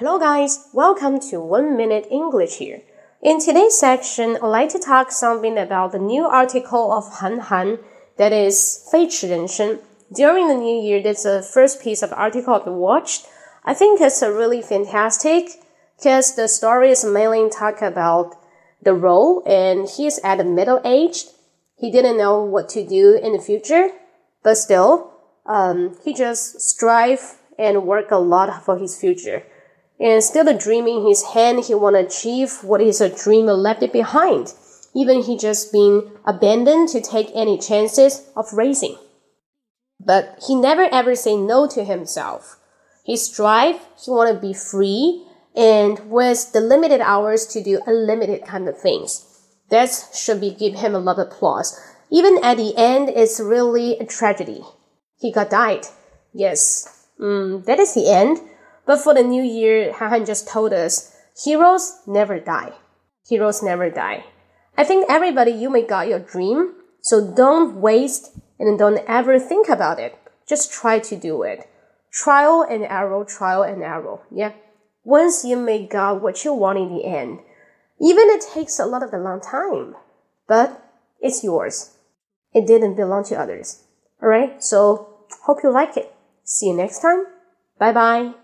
Hello guys, welcome to 1 Minute English here. In today's section, I'd like to talk something about the new article of Han Han that is 飞驰人生. During the new year, that's the first piece of article I've watched. I think it's a really fantastic because the story is mainly talk about the role and he's at the middle age. He didn't know what to do in the future, but still, um, he just strive and work a lot for his future. And still the dream in his hand, he want to achieve what is a dream left it behind. Even he just been abandoned to take any chances of racing. But he never ever say no to himself. He strive, he want to be free, and with the limited hours to do unlimited kind of things. That should be give him a lot of applause. Even at the end, it's really a tragedy. He got died. Yes, mm, that is the end. But for the new year, Han just told us, heroes never die. Heroes never die. I think everybody, you may got your dream, so don't waste and don't ever think about it. Just try to do it. Trial and error, trial and error. Yeah. Once you may got what you want in the end, even it takes a lot of a long time, but it's yours. It didn't belong to others. Alright, so hope you like it. See you next time. Bye bye.